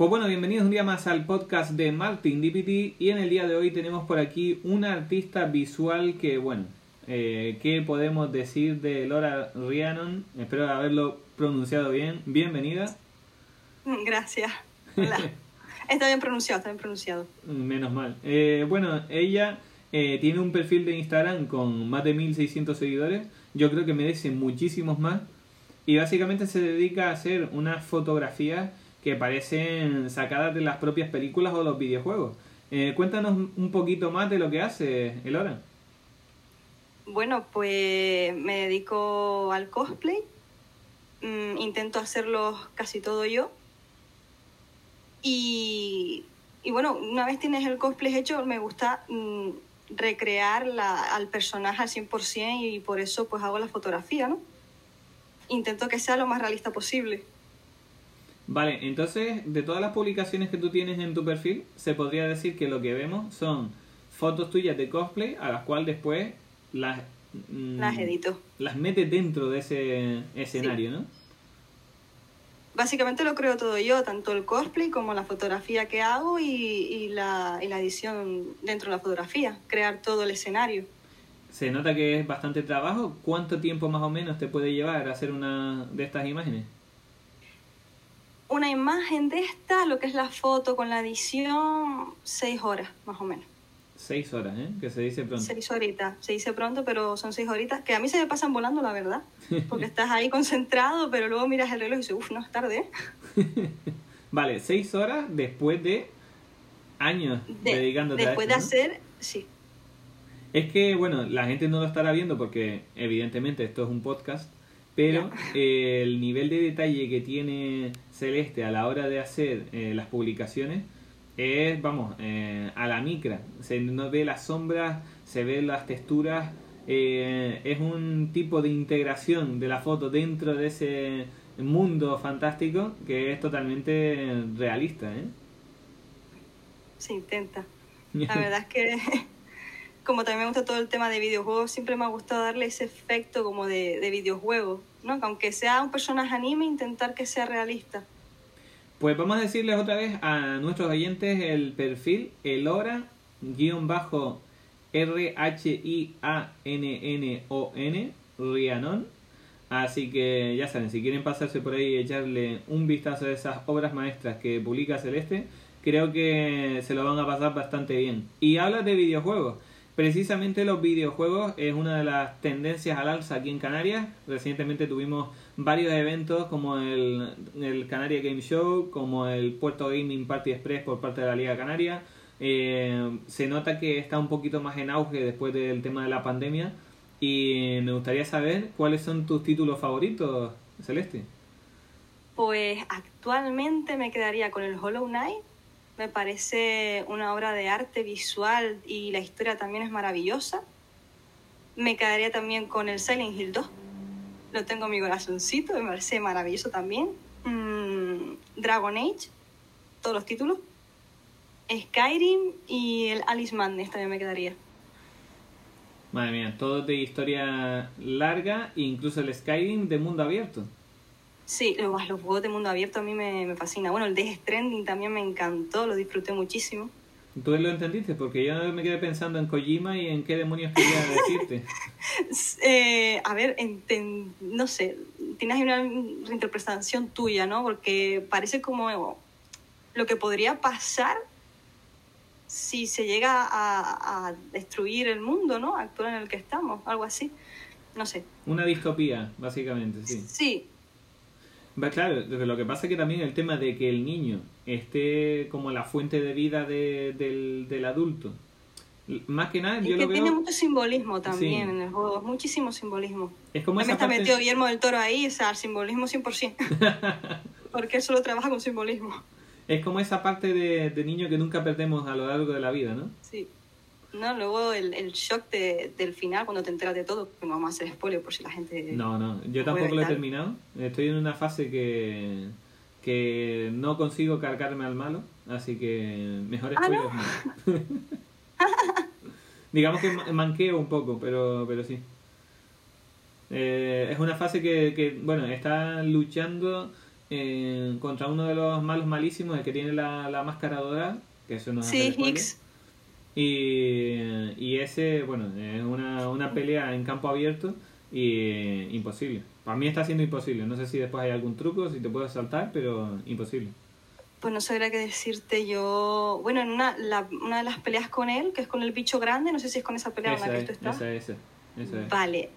Pues bueno, bienvenidos un día más al podcast de Martin DPT y en el día de hoy tenemos por aquí una artista visual que, bueno, eh, ¿qué podemos decir de Laura Rhiannon? Espero haberlo pronunciado bien. Bienvenida. Gracias. Hola. está bien pronunciado, está bien pronunciado. Menos mal. Eh, bueno, ella eh, tiene un perfil de Instagram con más de 1600 seguidores. Yo creo que merece muchísimos más. Y básicamente se dedica a hacer unas fotografías que parecen sacadas de las propias películas o los videojuegos. Eh, cuéntanos un poquito más de lo que hace Elora. Bueno, pues me dedico al cosplay. Mm, intento hacerlo casi todo yo. Y, y, bueno, una vez tienes el cosplay hecho, me gusta mm, recrear la, al personaje al 100% y por eso pues hago la fotografía, ¿no? Intento que sea lo más realista posible. Vale, entonces, de todas las publicaciones que tú tienes en tu perfil, se podría decir que lo que vemos son fotos tuyas de cosplay a las cuales después las... Mm, las edito. Las metes dentro de ese escenario, ¿no? Básicamente lo creo todo yo, tanto el cosplay como la fotografía que hago y, y, la, y la edición dentro de la fotografía, crear todo el escenario. Se nota que es bastante trabajo. ¿Cuánto tiempo más o menos te puede llevar a hacer una de estas imágenes? Una imagen de esta, lo que es la foto con la edición, seis horas más o menos. Seis horas, ¿eh? Que se dice pronto. Seis horitas, se dice pronto, pero son seis horitas, que a mí se me pasan volando, la verdad, porque estás ahí concentrado, pero luego miras el reloj y dices, uff, no, es tarde. ¿eh? vale, seis horas después de años dedicándote Después de hacer, sí. Es que, bueno, la gente no lo estará viendo porque evidentemente esto es un podcast, pero eh, el nivel de detalle que tiene Celeste a la hora de hacer eh, las publicaciones es, vamos, eh, a la micra. Se no ve las sombras, se ve las texturas. es un tipo de integración de la foto dentro de ese mundo fantástico que es totalmente realista. Se intenta. La verdad es que como también me gusta todo el tema de videojuegos, siempre me ha gustado darle ese efecto como de, de videojuego, ¿no? Que aunque sea un personaje anime, intentar que sea realista. Pues vamos a decirles otra vez a nuestros oyentes el perfil Elora guion bajo R H I A N N O N Rianon. Así que ya saben, si quieren pasarse por ahí y echarle un vistazo a esas obras maestras que publica Celeste, creo que se lo van a pasar bastante bien. Y habla de videojuegos. Precisamente los videojuegos es una de las tendencias al alza aquí en Canarias. Recientemente tuvimos varios eventos como el, Canaria Game Show, como el Puerto Gaming Party Express por parte de la Liga Canaria. Eh, se nota que está un poquito más en auge después del tema de la pandemia y me gustaría saber cuáles son tus títulos favoritos, Celeste. Pues actualmente me quedaría con el Hollow Knight me parece una obra de arte visual y la historia también es maravillosa. Me quedaría también con el Silent Hill 2. Lo tengo en mi corazoncito, me parece maravilloso también. Mm, Dragon Age, todos los títulos. Skyrim y el Alice Madness también me quedaría. Madre mía, todo de historia larga, incluso el Skyrim de mundo abierto. Sí, los, los juegos de mundo abierto a mí me, me fascina. Bueno, el Death Stranding también me encantó, lo disfruté muchísimo. ¿Tú lo entendiste? Porque yo me quedé pensando en Kojima y en qué demonios quería decirte. eh, a ver, no sé, tienes una reinterpretación tuya, ¿no? Porque parece como lo que podría pasar si se llega a, a destruir el mundo, ¿no? Actual en el que estamos, algo así. No sé. Una distopía, básicamente, sí. Sí, Claro, lo que pasa es que también el tema de que el niño esté como la fuente de vida del, del adulto. Más que nada, yo que lo tiene mucho simbolismo también en el juego, muchísimo simbolismo. Es como esa está metido Guillermo del Toro ahí, o sea, el simbolismo 100%. Porque él solo trabaja con simbolismo. Es como esa parte de, de niño que nunca perdemos a lo largo de la vida, ¿no? Sí. No, luego el, el shock de, del final, cuando te enteras de todo, que no vamos a hacer spoiler por si la gente... No, no, yo tampoco lo he terminado. Estoy en una fase que, que no consigo cargarme al malo, así que mejor ¿Ah, spoiler Digamos que manqueo un poco, pero, pero sí. Eh, es una fase que, que, bueno, está luchando eh, contra uno de los malos malísimos, el que tiene la, la máscara dorada, que eso no es Sí. Hicks. Y, y ese, bueno, es una, una pelea en campo abierto y eh, imposible. Para mí está siendo imposible. No sé si después hay algún truco, si te puedes saltar, pero imposible. Pues no sabría qué decirte yo. Bueno, en una, la- una de las peleas con él, que es con el bicho grande, no sé si es con esa pelea en la Esa que tú estás. esa es, esa, esa es. Vale.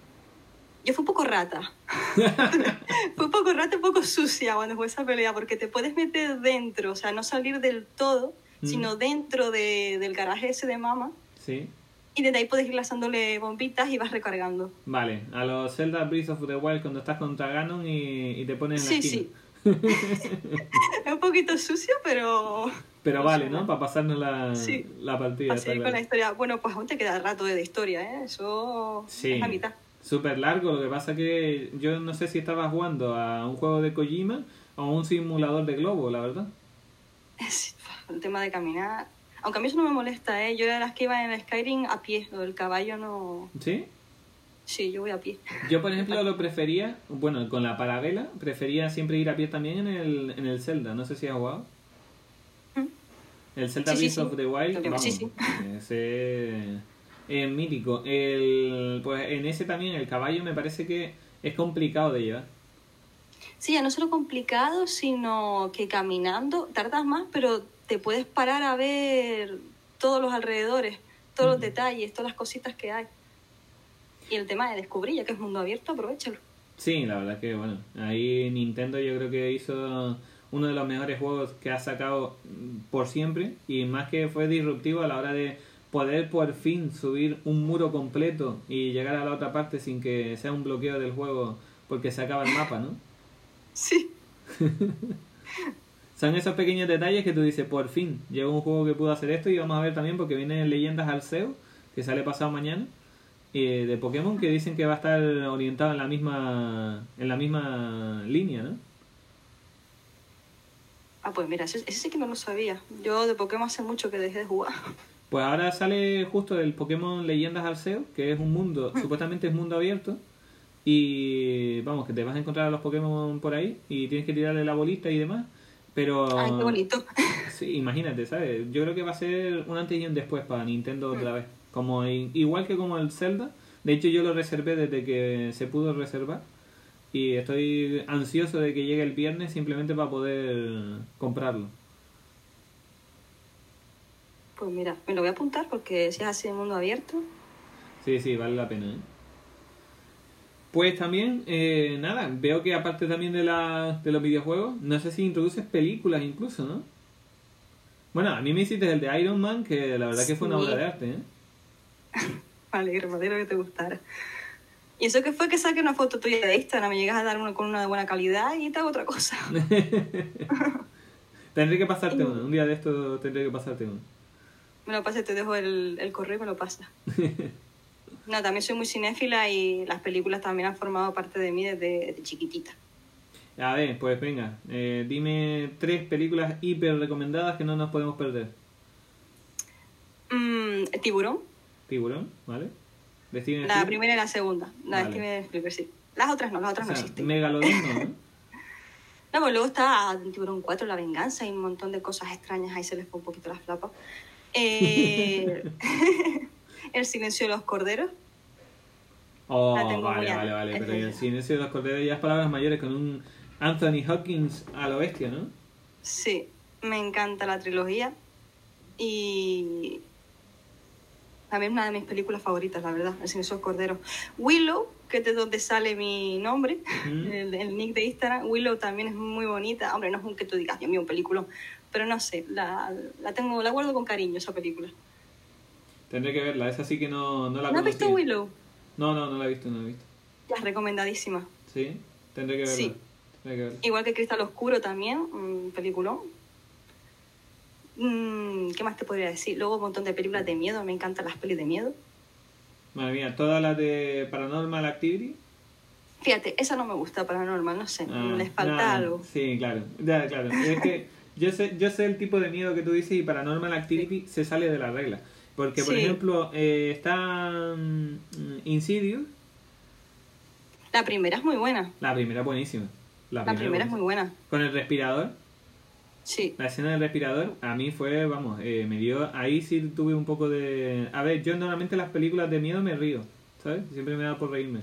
Yo fui un poco rata. fui un poco rata, un poco sucia cuando fue esa pelea, porque te puedes meter dentro, o sea, no salir del todo, Mm. sino dentro de- del garaje ese de mama, Sí. y desde ahí puedes ir lanzándole bombitas y vas recargando. Vale, a los Zelda Breath of the Wild cuando estás contra Ganon y, y te pones en la Sí, esquina. sí. es un poquito sucio, pero Pero No vale, ¿no? Para pasarnos la, Sí. la partida. así con claro. la historia. Bueno, pues aún te queda rato de, de historia, ¿eh? Eso Sí. es la mitad. Súper largo, lo que pasa que yo no sé si estaba jugando a un juego de Kojima o a un simulador de globo, la verdad. Sí, El tema de caminar. Aunque a mí eso no me molesta, ¿eh? Yo era de las que iba en el Skyrim a pie. Lo del caballo no. ¿Sí? Sí, yo voy a pie. Yo, por ejemplo, lo prefería, bueno, con la parabela, prefería siempre ir a pie también en el, en el Zelda. No sé si has jugado. ¿Mm? El Zelda Sí, Breath sí. of the Wild, vamos, sí. ese es mítico. El, pues en ese también el caballo me parece que es complicado de llevar. Sí, ya no solo complicado, sino que caminando tardas más, pero te puedes parar a ver todos los alrededores, todos los detalles, todas las cositas que hay. Y el tema de descubrir, ya que es mundo abierto, aprovechalo. Sí, la verdad que bueno, ahí Nintendo yo creo que hizo uno de los mejores juegos que ha sacado por siempre y más que fue disruptivo a la hora de poder por fin subir un muro completo y llegar a la otra parte sin que sea un bloqueo del juego porque se acaba el mapa, ¿no? Sí. Son esos pequeños detalles que tú dices, por fin, llegó un juego que pudo hacer esto y vamos a ver también porque viene Leyendas Arceus, que sale pasado mañana, eh, de Pokémon que dicen que va a estar orientado en la misma en la misma línea, ¿no? Ah, pues mira, ese, ese sí que no lo sabía. Yo de Pokémon hace mucho que dejé de jugar. Pues ahora sale justo el Pokémon Leyendas Arceus, que es un mundo, supuestamente es mundo abierto. Y vamos, que te vas a encontrar a los Pokémon por ahí y tienes que tirarle la bolita y demás. Pero Ay, qué bonito. sí, imagínate, ¿sabes? Yo creo que va a ser un antes y un después para Nintendo otra vez. Como igual que como el Zelda. De hecho, yo lo reservé desde que se pudo reservar. Y estoy ansioso de que llegue el viernes simplemente para poder comprarlo. Pues mira, me lo voy a apuntar porque si es así de mundo abierto. Sí, sí, vale la pena. ¿eh? Pues también, eh, nada, veo que aparte también de, la, de los videojuegos, no sé si introduces películas incluso, ¿no? Bueno, a mí me hiciste el de Iron Man, que la verdad que fue una obra de arte, ¿eh? Vale, alegro que te gustara. Y eso que fue que saque una foto tuya de Instagram, me llegas a dar una con una de buena calidad y te hago otra cosa. Tendré que pasarte uno, un día de esto tendré que pasarte uno. Me lo pasas, te dejo el, el correo y me lo pasas. No, también soy muy cinéfila y las películas también han formado parte de mí desde, desde chiquitita. A ver, pues venga, eh, dime tres películas hiper recomendadas que no nos podemos perder. Mm, Tiburón, Tiburón, ¿vale? De Steven la Spielberg. primera y la segunda. La Vale. de Steven Spielberg, sí. Las otras no, las O otras sea, no existen. Megalodon, ¿no? No, pues luego está Tiburón 4, La Venganza y un montón de cosas extrañas. Ahí se les fue un poquito las flapas. Eh, el silencio de los corderos. Oh, vale, vale, alta. vale. Pero el silencio de los corderos ya es palabras mayores con un Anthony Hopkins a lo bestia, ¿no? Sí, me encanta la trilogía. Y también una de mis películas favoritas, la verdad, El silencio de los corderos. Willow, que es de donde sale mi nombre, el, el nick de Instagram. Willow también es muy bonita. Hombre, no es un que tú digas, Dios mío, un película. Pero no sé, la, la tengo, la guardo con cariño esa película. Tendré que verla, esa sí que no, no la ¿No has visto. Willow? No, no, no la he visto, no la he visto. Ya, recomendadísima. ¿Sí? Tendré que verla. Sí. Tendré que verla. Igual que Cristal Oscuro también, un peliculón. Mm, ¿Qué más te podría decir? Luego un montón de películas de miedo, me encantan las pelis de miedo. Madre mía, todas las de Paranormal Activity. Fíjate, esa no me gusta paranormal, no sé, Ah, les falta algo. Sí, claro. Ya, claro. Es que yo sé, yo sé el tipo de miedo que tú dices y Paranormal Activity se sale de la regla. Porque, por Sí. ejemplo, eh, está mm, Insidious, La primera es muy buena. la primera buenísima. La primera es muy buena. Con el respirador. Sí. La escena del respirador, a mí fue, vamos, eh, me dio. Ahí sí tuve un poco de. A ver, yo normalmente las películas de miedo me río, ¿sabes? Siempre me da por reírme.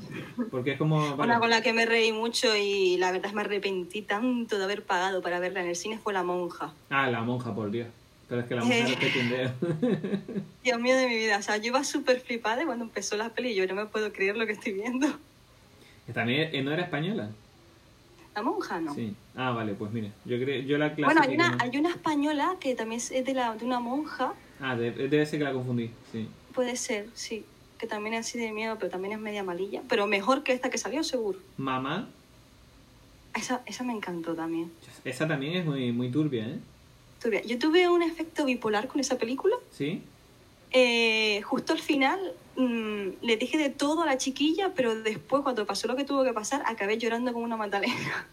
Porque es como. vale, Una con la que me reí mucho y la verdad es que me arrepentí tanto de haber pagado para verla en el cine fue La Monja. Ah, la monja, por Dios. Pero es que la monja Eh. te. Dios mío de mi vida. O sea, yo iba súper flipada cuando empezó la peli yo no me puedo creer lo que estoy viendo. También eh, no era española. La Monja no. Sí. Ah, vale, pues mire. Yo creo, yo la Bueno, hay una, hay una española que también es de, la, de una monja. Ah, de- debe ser que la confundí, sí. Puede ser, sí. Que también es así de miedo, pero también es media malilla. Pero mejor que esta que salió, seguro. Mamá, Esa, esa me encantó también. esa también es muy, muy turbia, ¿eh? Yo tuve un efecto bipolar con esa película. ¿Sí? Eh, justo al final mm, le dije de todo a la chiquilla, pero después, cuando pasó lo que tuvo que pasar, acabé llorando como una magdalena.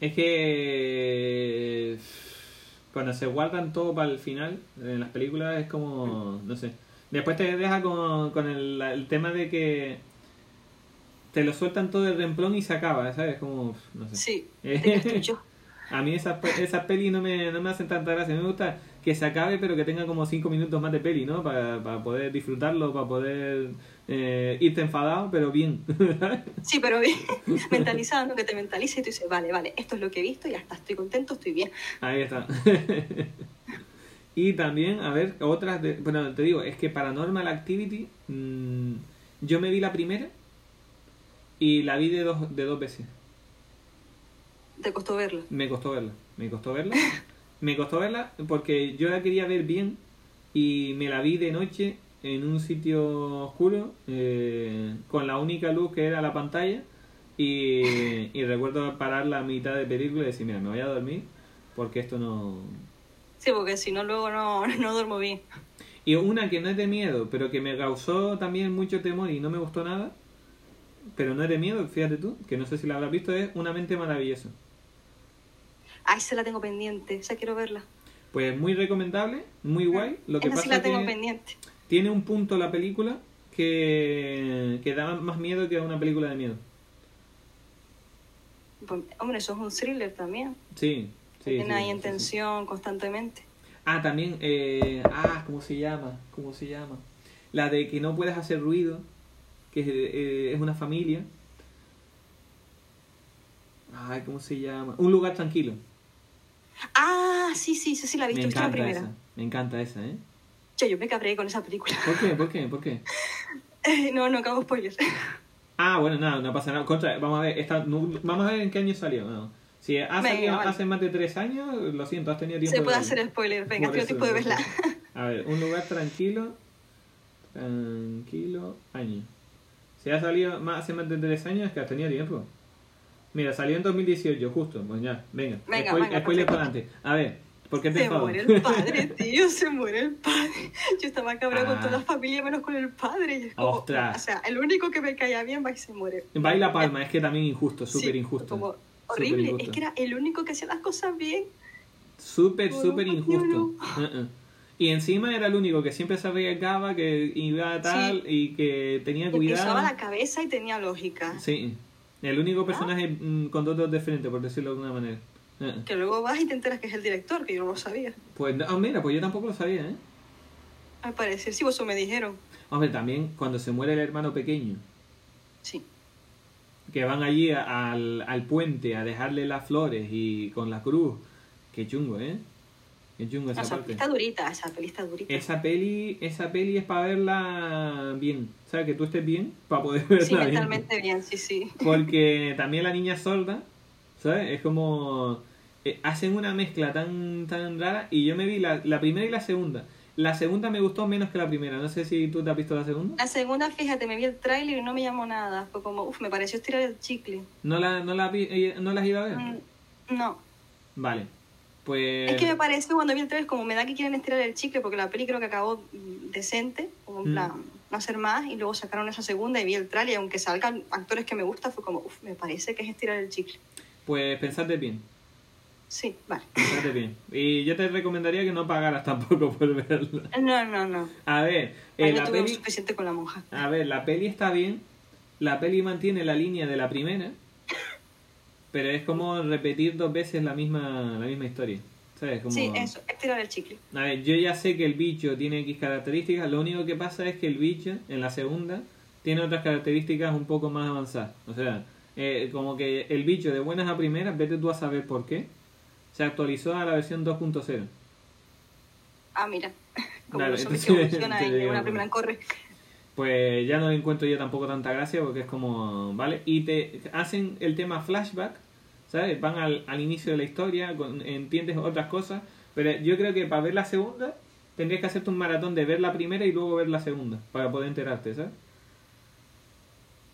Es que cuando se guardan todo para el final, en las películas es como, no sé. Después te deja con, con el, el tema de que te lo sueltan todo el remplón y se acaba, ¿sabes? Como, no sé. Sí, te. A mí esas, pe- esas pelis no me, no me hacen tanta gracia. Me gusta que se acabe, pero que tenga como 5 minutos más de peli, ¿no? Para, para poder disfrutarlo, para poder eh, irte enfadado, pero bien. Sí, pero bien, mentalizando, que te mentalices y tú dices, vale, vale, esto es lo que he visto, ya está, estoy contento, estoy bien. Ahí está. y también, a ver, otras de... Bueno, te digo, es que Paranormal Activity, mm, yo me vi la primera y la vi de dos, de dos veces. Te costó verlo. Me costó verla, me costó verla. Me costó verla porque yo la quería ver bien y me la vi de noche en un sitio oscuro eh, con la única luz que era la pantalla y, y recuerdo parar la mitad de película y decir, mira, me voy a dormir porque esto no... Sí, porque si no, luego no, no duermo bien. Y una que no es de miedo, pero que me causó también mucho temor y no me gustó nada, pero no es de miedo, fíjate tú, que no sé si la habrás visto, es Una mente maravillosa. Ah, esa la tengo pendiente, esa quiero verla. Pues muy recomendable, muy guay. Lo que esa pasa sí la tengo que pendiente. tiene un punto la película que, que da más miedo que una película de miedo. Pues, hombre, eso es un thriller también. Sí, sí. Tiene sí, ahí sí, en sí. tensión constantemente. Ah, también, eh, ah, ¿cómo se llama? ¿Cómo se llama? La de que no puedes hacer ruido, que es, eh, es una familia. Ay, ¿cómo se llama? Un lugar tranquilo. Ah, sí, sí, sí, sí, la he visto, visto la primera. esa, me encanta esa, ¿eh? Che, yo me cabré con esa película. ¿Por qué? ¿Por qué? ¿Por qué? no, no, cago spoilers. Ah, bueno, nada, no pasa nada. Contra, vamos a ver, esta, no- vamos a ver en qué año salió. No. Si ha Venga, salido vale. hace más de tres años, lo siento, has tenido tiempo Se puede de hacer spoiler, venga, tengo tiempo de verla. A ver, un lugar tranquilo. Tranquilo, año. Si ha salido más, hace más de tres años, es que has tenido tiempo. Mira, salió en 2018, justo. Pues ya, venga. Venga, Spoil- venga, spoiler para adelante. A ver, ¿por qué te Se enfado? muere el padre, tío, se muere el padre. Yo estaba cabrón con Ah. toda la familia menos con el padre. Y es como, Ostras. O sea, el único que me caía bien va y se muere. Baila palma, es que también injusto, súper Sí, injusto. Como horrible, injusto. es que era el único que hacía las cosas bien. Súper, súper injusto. Uh-uh. Y encima era el único que siempre se arriesgaba, que iba tal y que tenía Que pisaba cuidado. la cabeza y tenía lógica. Sí, el único personaje mm, con dos dedos de frente, por decirlo de alguna manera. Uh-uh. Que luego vas y te enteras que es el director, que yo no lo sabía. Pues, ah, mira, pues yo tampoco lo sabía, ¿eh? Al parecer, sí, vos eso me dijeron. Hombre, también cuando se muere el hermano pequeño, Sí. que van allí al, al puente a dejarle las flores y con la cruz. Qué chungo, ¿eh? Chungo esa O parte. está durita, esa peli está durita. Esa peli, esa peli es para verla bien. ¿Sabes? Que tú estés bien para poder verla Sí, bien. mentalmente bien, sí, sí. Porque también la niña sorda, ¿sabes? Es como... eh, hacen una mezcla tan, tan rara y yo me vi la, la primera y la segunda. La segunda me gustó menos que la primera. No sé si tú te has visto la segunda. La segunda, fíjate, me vi el tráiler y no me llamó nada. Fue como, uff, me pareció estirar el chicle. ¿No la, no la, vi- eh, ¿no la has ido a ver? Mm, No. Vale. Pues... Es que me pareció cuando vi el trailer como me da que quieren estirar el chicle porque la peli creo que acabó decente, como en Mm. plan, no hacer más, y luego sacaron esa segunda y vi el trailer y aunque salgan actores que me gustan, fue como, uff, me parece que es estirar el chicle. Pues pensate bien. Sí, vale. Pensate bien. Y yo te recomendaría que no pagaras tampoco por verla. No, no, no. A ver, eh, la peli... suficiente con la monja. A ver, la peli está bien. La peli mantiene la línea de la primera. Pero es como repetir dos veces la misma, la misma historia. ¿Sabes? Como... Sí, eso, es tirar el chicle. A ver, yo ya sé que el bicho tiene X características, lo único que pasa es que el bicho en la segunda tiene otras características un poco más avanzadas. O sea, eh, como que el bicho de buenas a primeras, vete tú a saber por qué, se actualizó a la versión 2.0. Ah, mira. Como Claro, zombies entonces, que y una primera en corre. Pues ya no le encuentro yo tampoco tanta gracia porque es como, ¿vale? Y te hacen el tema flashback, ¿sabes? Van al, al inicio de la historia, con- entiendes otras cosas, pero yo creo que para ver la segunda tendrías que hacerte un maratón de ver la primera y luego ver la segunda, para poder enterarte, ¿sabes?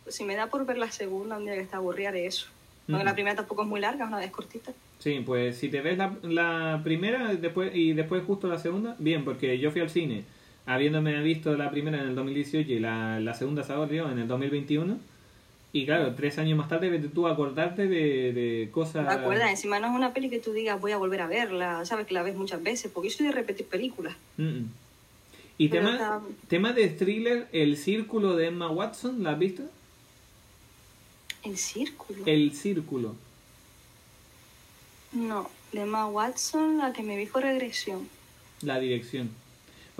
Pues si me da por ver la segunda, un día que está aburrida de eso. Porque Mm. la primera tampoco es muy larga, una vez cortita. Sí, pues si te ves la, la primera después y después justo la segunda, bien, porque yo fui al cine habiéndome visto la primera en el 2018 y la, la segunda se abrió en el 2021. Y claro, tres años más tarde tú acordarte de, de cosas... ¿Te acuerdas? Encima no es una peli que tú digas voy a volver a verla, sabes que la ves muchas veces, porque yo soy de repetir películas. Mm, mm. Y Pero tema, está- tema de thriller, El Círculo de Emma Watson, ¿la has visto? ¿El círculo? El Círculo. No, de Emma Watson, la que me vi fue Regresión. La dirección.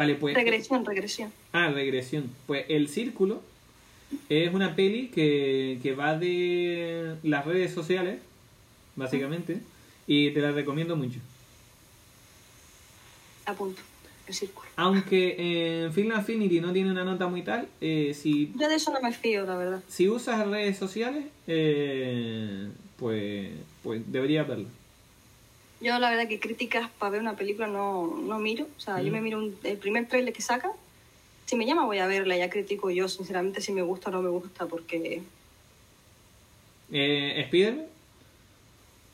Vale, pues... Regresión, regresión. Ah, regresión. Pues El Círculo es una peli que, que va de las redes sociales, básicamente, y te la recomiendo mucho. A punto. El círculo. Aunque en Film Affinity no tiene una nota muy tal, eh, si, Yo de eso no me fío, la verdad. si usas redes sociales, eh, pues, pues deberías verlo. Yo la verdad que críticas para ver una película no, no miro. O sea, yo Mm. me miro un- el primer trailer que saca. Si me llama voy a verla, ya critico yo sinceramente si me gusta o no me gusta, porque... Eh, Spider,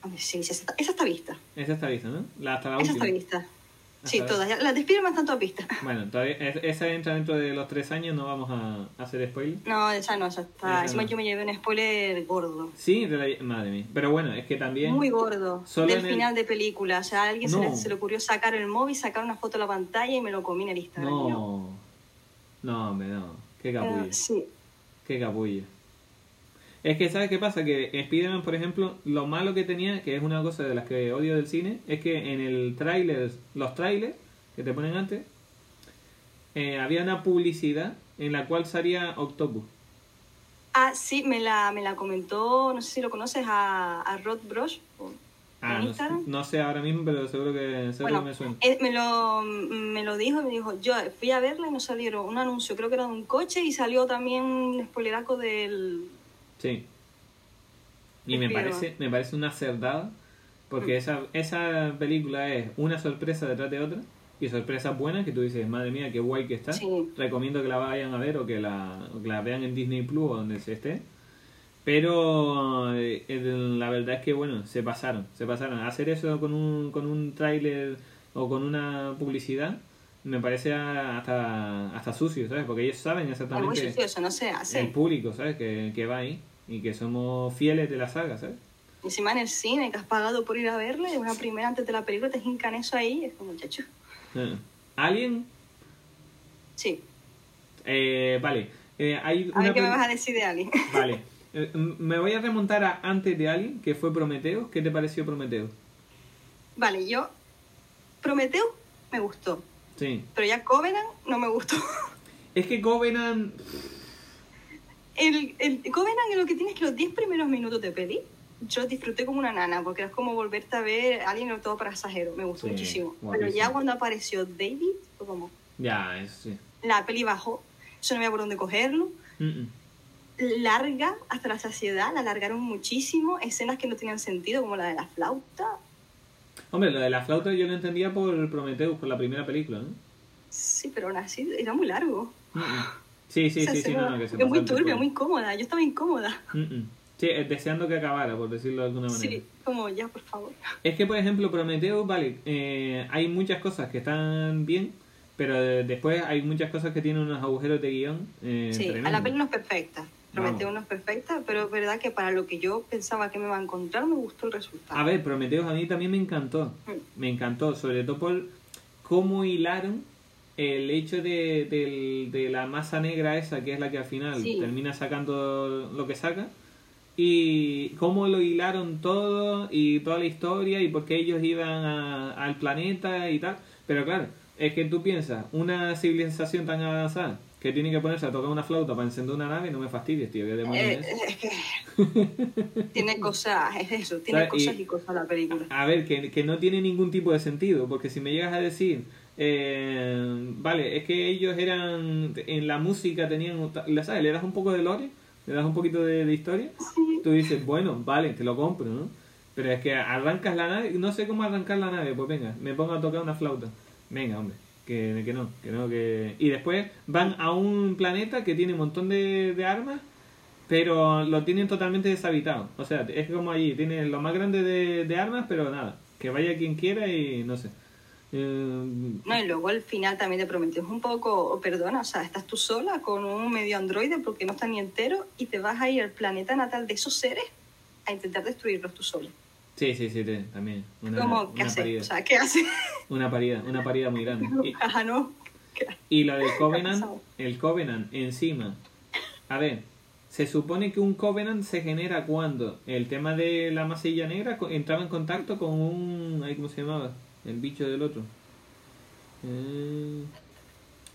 A ver, sí, sí, esa, está, esa está vista. esa está vista, ¿no? La, hasta la esa última. está vista. Sí, todas. ya- Las de Spiderman están todas vistas. Bueno, todavía, es- esa entra dentro de los tres años, no vamos a, hacer spoiler. No, esa no, esa está... Esa Encima no. yo me llevé un spoiler gordo. Sí, de la- madre mía. Pero bueno, es que también... Muy gordo. Solo del el- final de película. O sea, a alguien se, le, se le ocurrió sacar el móvil, sacar una foto de la pantalla y me lo comí en el Instagram. No. No, hombre, no. Qué capullo. eh, sí. Qué capullo. Es que, ¿sabes qué pasa? Que Spider-Man, por ejemplo, lo malo que tenía, que es una cosa de las que odio del cine, es que en el tráiler, los trailers que te ponen antes, eh, había una publicidad en la cual salía Octopus. Ah, sí, me la, me la comentó, no sé si lo conoces, a, a Rod Brush. o- Ah, ¿En no, Instagram? no sé ahora mismo, pero seguro que, seguro Bueno, que me suena. él me lo, me lo dijo me dijo, yo fui a verla y nos salieron un anuncio, creo que era de un coche y salió también un spoileraco del... Sí. Y me parece, me parece una cerdada, porque esa, esa película es una sorpresa detrás de otra, y sorpresas buenas que tú dices, madre mía, qué guay que está. Sí. Recomiendo que la vayan a ver o que la, o que la vean en Disney Plus o donde se esté. Pero eh, la verdad es que, bueno, se pasaron, se pasaron. Hacer eso con un, con un tráiler o con una publicidad me parece hasta, hasta sucio, ¿sabes? Porque ellos saben Es muy exactamente sucioso, no se el hace. público, ¿sabes? Que, que va ahí y que somos fieles de la saga, ¿sabes? Encima en el cine, que has pagado por ir a verla, y una primera antes de la película te hincan eso ahí, es como, muchacho. Eh. Alien, Sí. eh, vale. Eh, hay A ver qué me vas a decir de Ali. Vale. Eh, me voy a remontar a antes de Alien, que fue Prometeo. ¿Qué te pareció Prometeo? vale, yo... Prometeo me gustó, Sí. pero ya Covenant no me gustó. Es que Covenant... El, el Covenant lo que tiene es que los 10 primeros minutos de peli yo disfruté como una nana, porque es como volverte a ver a alguien en todo pasajero. Me gustó Sí, muchísimo. Pero guapísimo. ya cuando apareció David, fue como Ya, eso sí. la peli bajó, yo no veía por dónde cogerlo. Mm, mm. Larga hasta la saciedad, la alargaron muchísimo. Escenas que no tenían sentido, como la de la flauta. Hombre, lo de la flauta yo lo entendía por Prometheus, por la primera película, ¿no? Sí, pero aún así era muy largo. Mm, mm. Sí, sí, sí, sí, no, no, que se es muy turbia, muy incómoda. Yo estaba incómoda. Mm. Sí, eh, deseando que acabara, por decirlo de alguna manera. Sí, como ya, por favor. Es que, por ejemplo, Prometheus, vale, eh, hay muchas cosas que están bien, pero eh, después hay muchas cosas que tienen unos agujeros de guion. Eh, Sí, a la peli no es perfecta. Prometeo no es perfecta, pero es verdad que para lo que yo pensaba que me iba a encontrar, me gustó el resultado. A ver, Prometheus a mí también me encantó. Mm. Me encantó, sobre todo por cómo hilaron el hecho de, de la masa negra esa, que es la que al final Sí. termina sacando lo que saca. y cómo lo hilaron todo y toda la historia y por qué ellos iban a- al planeta y tal. Pero claro, es que tú piensas, una civilización tan avanzada que tiene que ponerse a tocar una flauta para encender una nave, no me fastidies, tío. ¿qué demonios Eh, es? es que tiene cosas, es eso, tiene cosas y cosas la película. A ver, que, que no tiene ningún tipo de sentido, porque si me llegas a decir, eh, vale, es que ellos eran, en la música tenían, ¿la sabes? Le das un poco de lore, le das un poquito de, de historia, tú dices, bueno, vale, te lo compro, ¿no? Pero es que arrancas la nave, no sé cómo arrancar la nave, pues venga, me pongo a tocar una flauta. Venga, hombre, que, no, que no, que... Y después van a un planeta que tiene un montón de, de armas, pero lo tienen totalmente deshabitado. O sea, es como allí, tiene lo más grande de, de armas, pero nada, que vaya quien quiera y no sé. Eh, No, y luego al final también te prometes un poco, perdona, o sea, estás tú sola con un medio androide porque no está ni entero y te vas a ir al planeta natal de esos seres a intentar destruirlos tú solo. Sí, sí, sí, te- también. Una, ¿Cómo? ¿Qué una haces? parida, O sea, ¿qué haces? una parida, una parida muy grande. Y, Ajá, no. ¿Qué- Y lo del Covenant, el Covenant encima. A ver, se supone que un Covenant se genera cuando el tema de la masilla negra entraba en contacto con un. ¿Cómo se llamaba? El bicho del otro. Eh,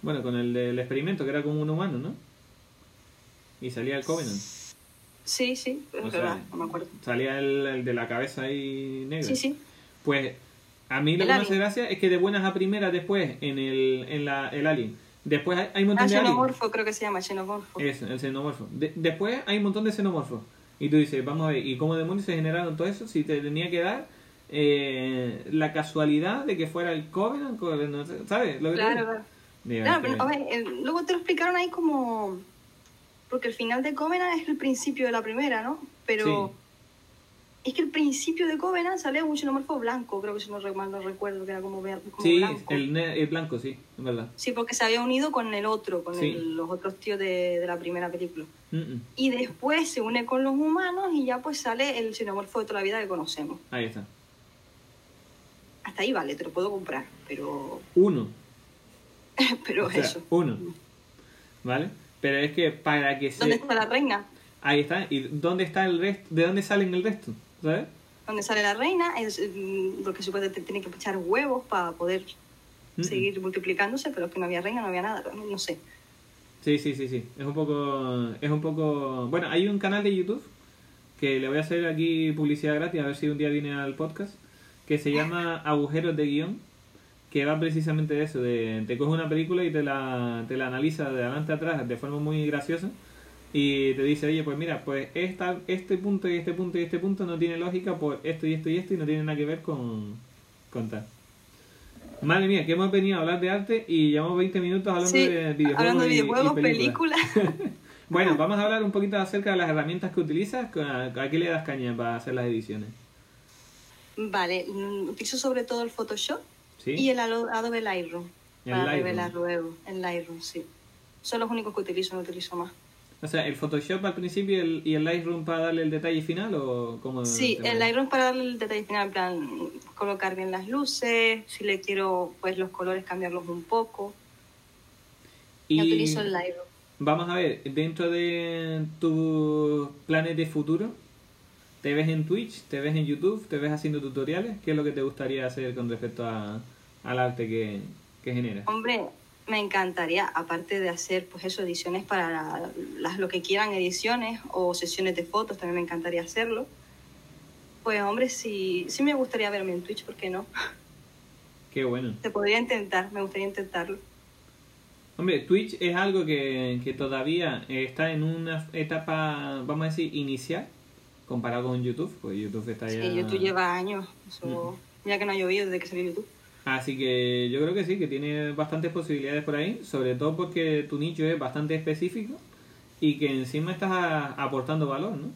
bueno, con el del experimento, que era como un humano, ¿no? Y salía el Covenant. Sí, sí, es O sea, verdad, no me acuerdo. Salía el, el de la cabeza ahí negra. Sí, sí. Pues a mí lo El que me hace alien. gracia es que de buenas a primeras después en el, en la, el alien. Después hay, hay un montón Ah, de aliens. xenomorfo, creo que se llama xenomorfo. Eso, el xenomorfo. De- después hay un montón de xenomorfos. Y tú dices, vamos a ver, ¿y cómo demonios se generaron todo eso? Si te tenía que dar eh, la casualidad de que fuera el Covenant, no ¿sabes? Lo que Claro, claro. Digo, es que- pero a ver, el- luego te lo explicaron ahí como... Porque el final de Covenant es el principio de la primera, ¿no? Pero Sí. es que el principio de Covenant sale un xenomorfo blanco, creo que si no mal no recuerdo, que era como, como sí, blanco. el, ne- el blanco, sí, es verdad. Sí, porque se había unido con el otro, con Sí. el- los otros tíos de, de la primera película. Mm, mm. Y después se une con los humanos y ya pues sale el xenomorfo de toda la vida que conocemos. Ahí está. Hasta ahí vale, te lo puedo comprar, pero, Uno. pero o sea, eso. uno. ¿Vale? Pero es que para que se... ¿Dónde está la reina? Ahí está. ¿Y dónde está el resto? ¿De dónde salen el resto? ¿Sabes? donde sale la reina, es mm, porque supuestamente tiene que echar huevos para poder Mm. seguir multiplicándose, pero es que no había reina, no había nada, no, no sé. Sí, sí, sí, sí. Es un poco. Es un poco. Bueno, hay un canal de YouTube que le voy a hacer aquí publicidad gratis, a ver si un día viene al podcast, que se llama Agujeros de Guión, que va precisamente de eso, de te coge una película y te la, te la analiza de adelante a atrás de forma muy graciosa y te dice, oye, pues mira, pues esta, este punto y este punto y este punto no tiene lógica por esto y esto y esto y no tiene nada que ver con, con tal. Madre mía, que hemos venido a hablar de arte y llevamos 20 minutos hablando Sí, de videojuegos. hablando de y videojuegos, películas. películas. Bueno, vamos a hablar un poquito acerca de las herramientas que utilizas. ¿A a qué le das caña para hacer las ediciones? vale, mm, utilizo sobre todo el Photoshop ¿Sí? y el Ado- Adobe Lightroom. El para Lightroom. revelar luego, el Lightroom, sí. Son los únicos que utilizo, no utilizo más. O sea, ¿el Photoshop al principio y el, y el Lightroom para darle el detalle final o cómo? Sí, el? Lightroom para darle el detalle final, en plan, colocar bien las luces, si le quiero, pues los colores cambiarlos un poco. Y Yo utilizo el Lightroom. vamos a ver, dentro de tus planes de futuro, ¿te ves en Twitch? ¿Te ves en YouTube? ¿Te ves haciendo tutoriales? ¿Qué es lo que te gustaría hacer con respecto a, al arte que, que generas? Hombre, me encantaría, aparte de hacer pues eso, ediciones para la- las lo que quieran ediciones o sesiones de fotos, también me encantaría hacerlo. Pues hombre, sí, sí me gustaría verme en Twitch, ¿por qué no? Qué bueno. Se podría intentar, me gustaría intentarlo. Hombre, Twitch es algo que, que todavía está en una etapa, vamos a decir, inicial, comparado con YouTube, pues YouTube está ya... Sí, YouTube lleva años, eso, ya que no ha llovido desde que salió YouTube. Así que yo creo que sí, que tiene bastantes posibilidades por ahí, sobre todo porque tu nicho es bastante específico y que encima estás a- aportando valor, ¿no?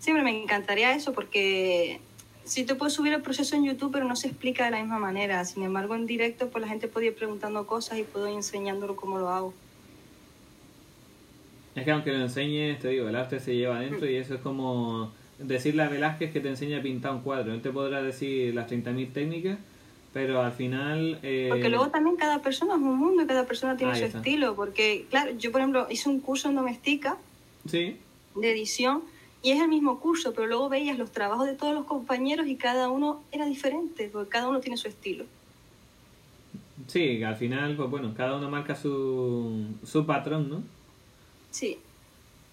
Siempre me encantaría eso porque sí te puedes subir el proceso en YouTube, pero no se explica de la misma manera. Sin embargo, en directo, pues la gente puede ir preguntando cosas y puedo ir enseñándolo cómo lo hago. Es que aunque lo enseñes, te digo, el arte se lleva adentro y eso es como decirle a Velázquez que te enseña a pintar un cuadro. Él te podrá decir las 30.000 técnicas, pero al final... eh, Porque luego también cada persona es un mundo y cada persona tiene Ahí su está. estilo. Porque, claro, yo por ejemplo hice un curso en doméstica Sí, de edición y es el mismo curso, pero luego veías los trabajos de todos los compañeros y cada uno era diferente, porque cada uno tiene su estilo. Sí, al final, pues bueno, cada uno marca su, su patrón, ¿no? Sí,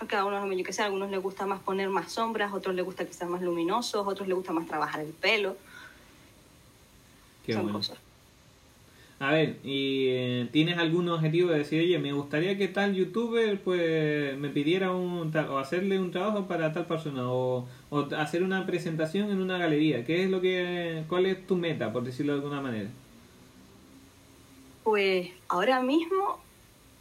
cada uno, yo que sé, a algunos les gusta más poner más sombras, otros les gusta que sean más luminosos, otros les gusta más trabajar el pelo. Qué Son cosas. A ver, ¿y eh, tienes algún objetivo de decir, oye, me gustaría que tal youtuber pues me pidiera un o hacerle un trabajo para tal persona o, o hacer una presentación en una galería? ¿Qué es lo que cuál es tu meta, por decirlo de alguna manera? Pues ahora mismo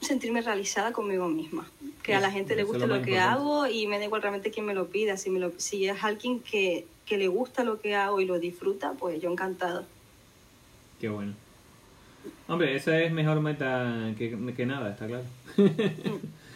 sentirme realizada conmigo misma, que a la gente le guste lo, que hago y me da igual realmente quién me lo pida, si me lo si es alguien que, que le gusta lo que hago y lo disfruta, pues yo encantado. Qué bueno. Hombre, esa es mejor meta que, que nada, está claro.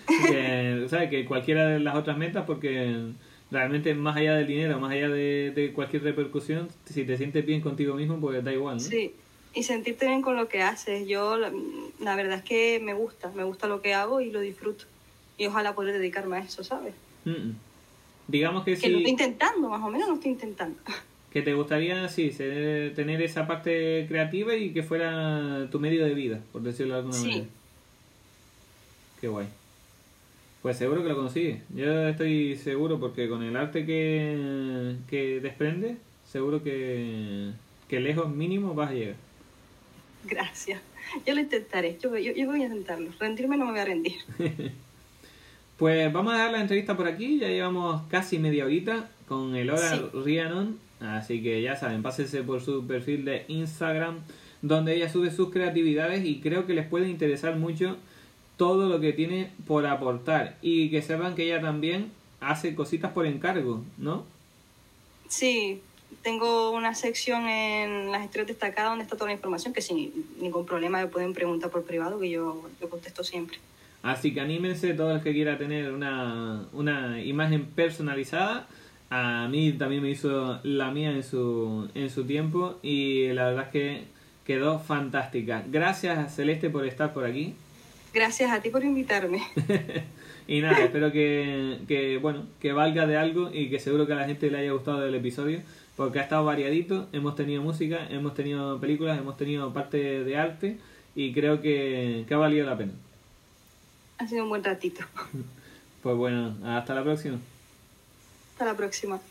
que, ¿sabes? que cualquiera de las otras metas, porque realmente más allá del dinero, más allá de, de, cualquier repercusión, si te sientes bien contigo mismo, pues da igual, ¿no? Sí, y sentirte bien con lo que haces. Yo, la, verdad es que me gusta, me gusta lo que hago y lo disfruto. Y ojalá poder dedicarme a eso, ¿sabes? Digamos que, que lo estoy intentando, más o menos lo estoy intentando. que te gustaría, sí, tener esa parte creativa y que fuera tu medio de vida, por decirlo de alguna sí. manera. Qué guay. Pues seguro que lo consigues. Yo estoy seguro porque con el arte que, que desprende, seguro que, que lejos mínimo vas a llegar. Gracias. Yo lo intentaré. Yo, yo, yo voy a intentarlo. Rendirme no me voy a rendir. pues vamos a dar la entrevista por aquí. Ya llevamos casi media horita con el Hora Rianon Así que ya saben, pásense por su perfil de Instagram, donde ella sube sus creatividades y creo que les puede interesar mucho todo lo que tiene por aportar. Y que sepan que ella también hace cositas por encargo, ¿no? Sí, tengo una sección en las historias destacadas donde está toda la información, que sin ningún problema me pueden preguntar por privado, que yo, yo contesto siempre. Así que anímense todos los que quiera tener una, una imagen personalizada a mí también me hizo la mía en su, en su tiempo y la verdad es que quedó fantástica. Gracias Celeste por estar por aquí. Gracias a ti por invitarme. y nada, espero que, que, bueno, que valga de algo y que seguro que a la gente le haya gustado el episodio porque ha estado variadito, hemos tenido música, hemos tenido películas, hemos tenido parte de arte y creo que, que ha valido la pena. Ha sido un buen ratito. Pues bueno, hasta la próxima. Hasta la próxima.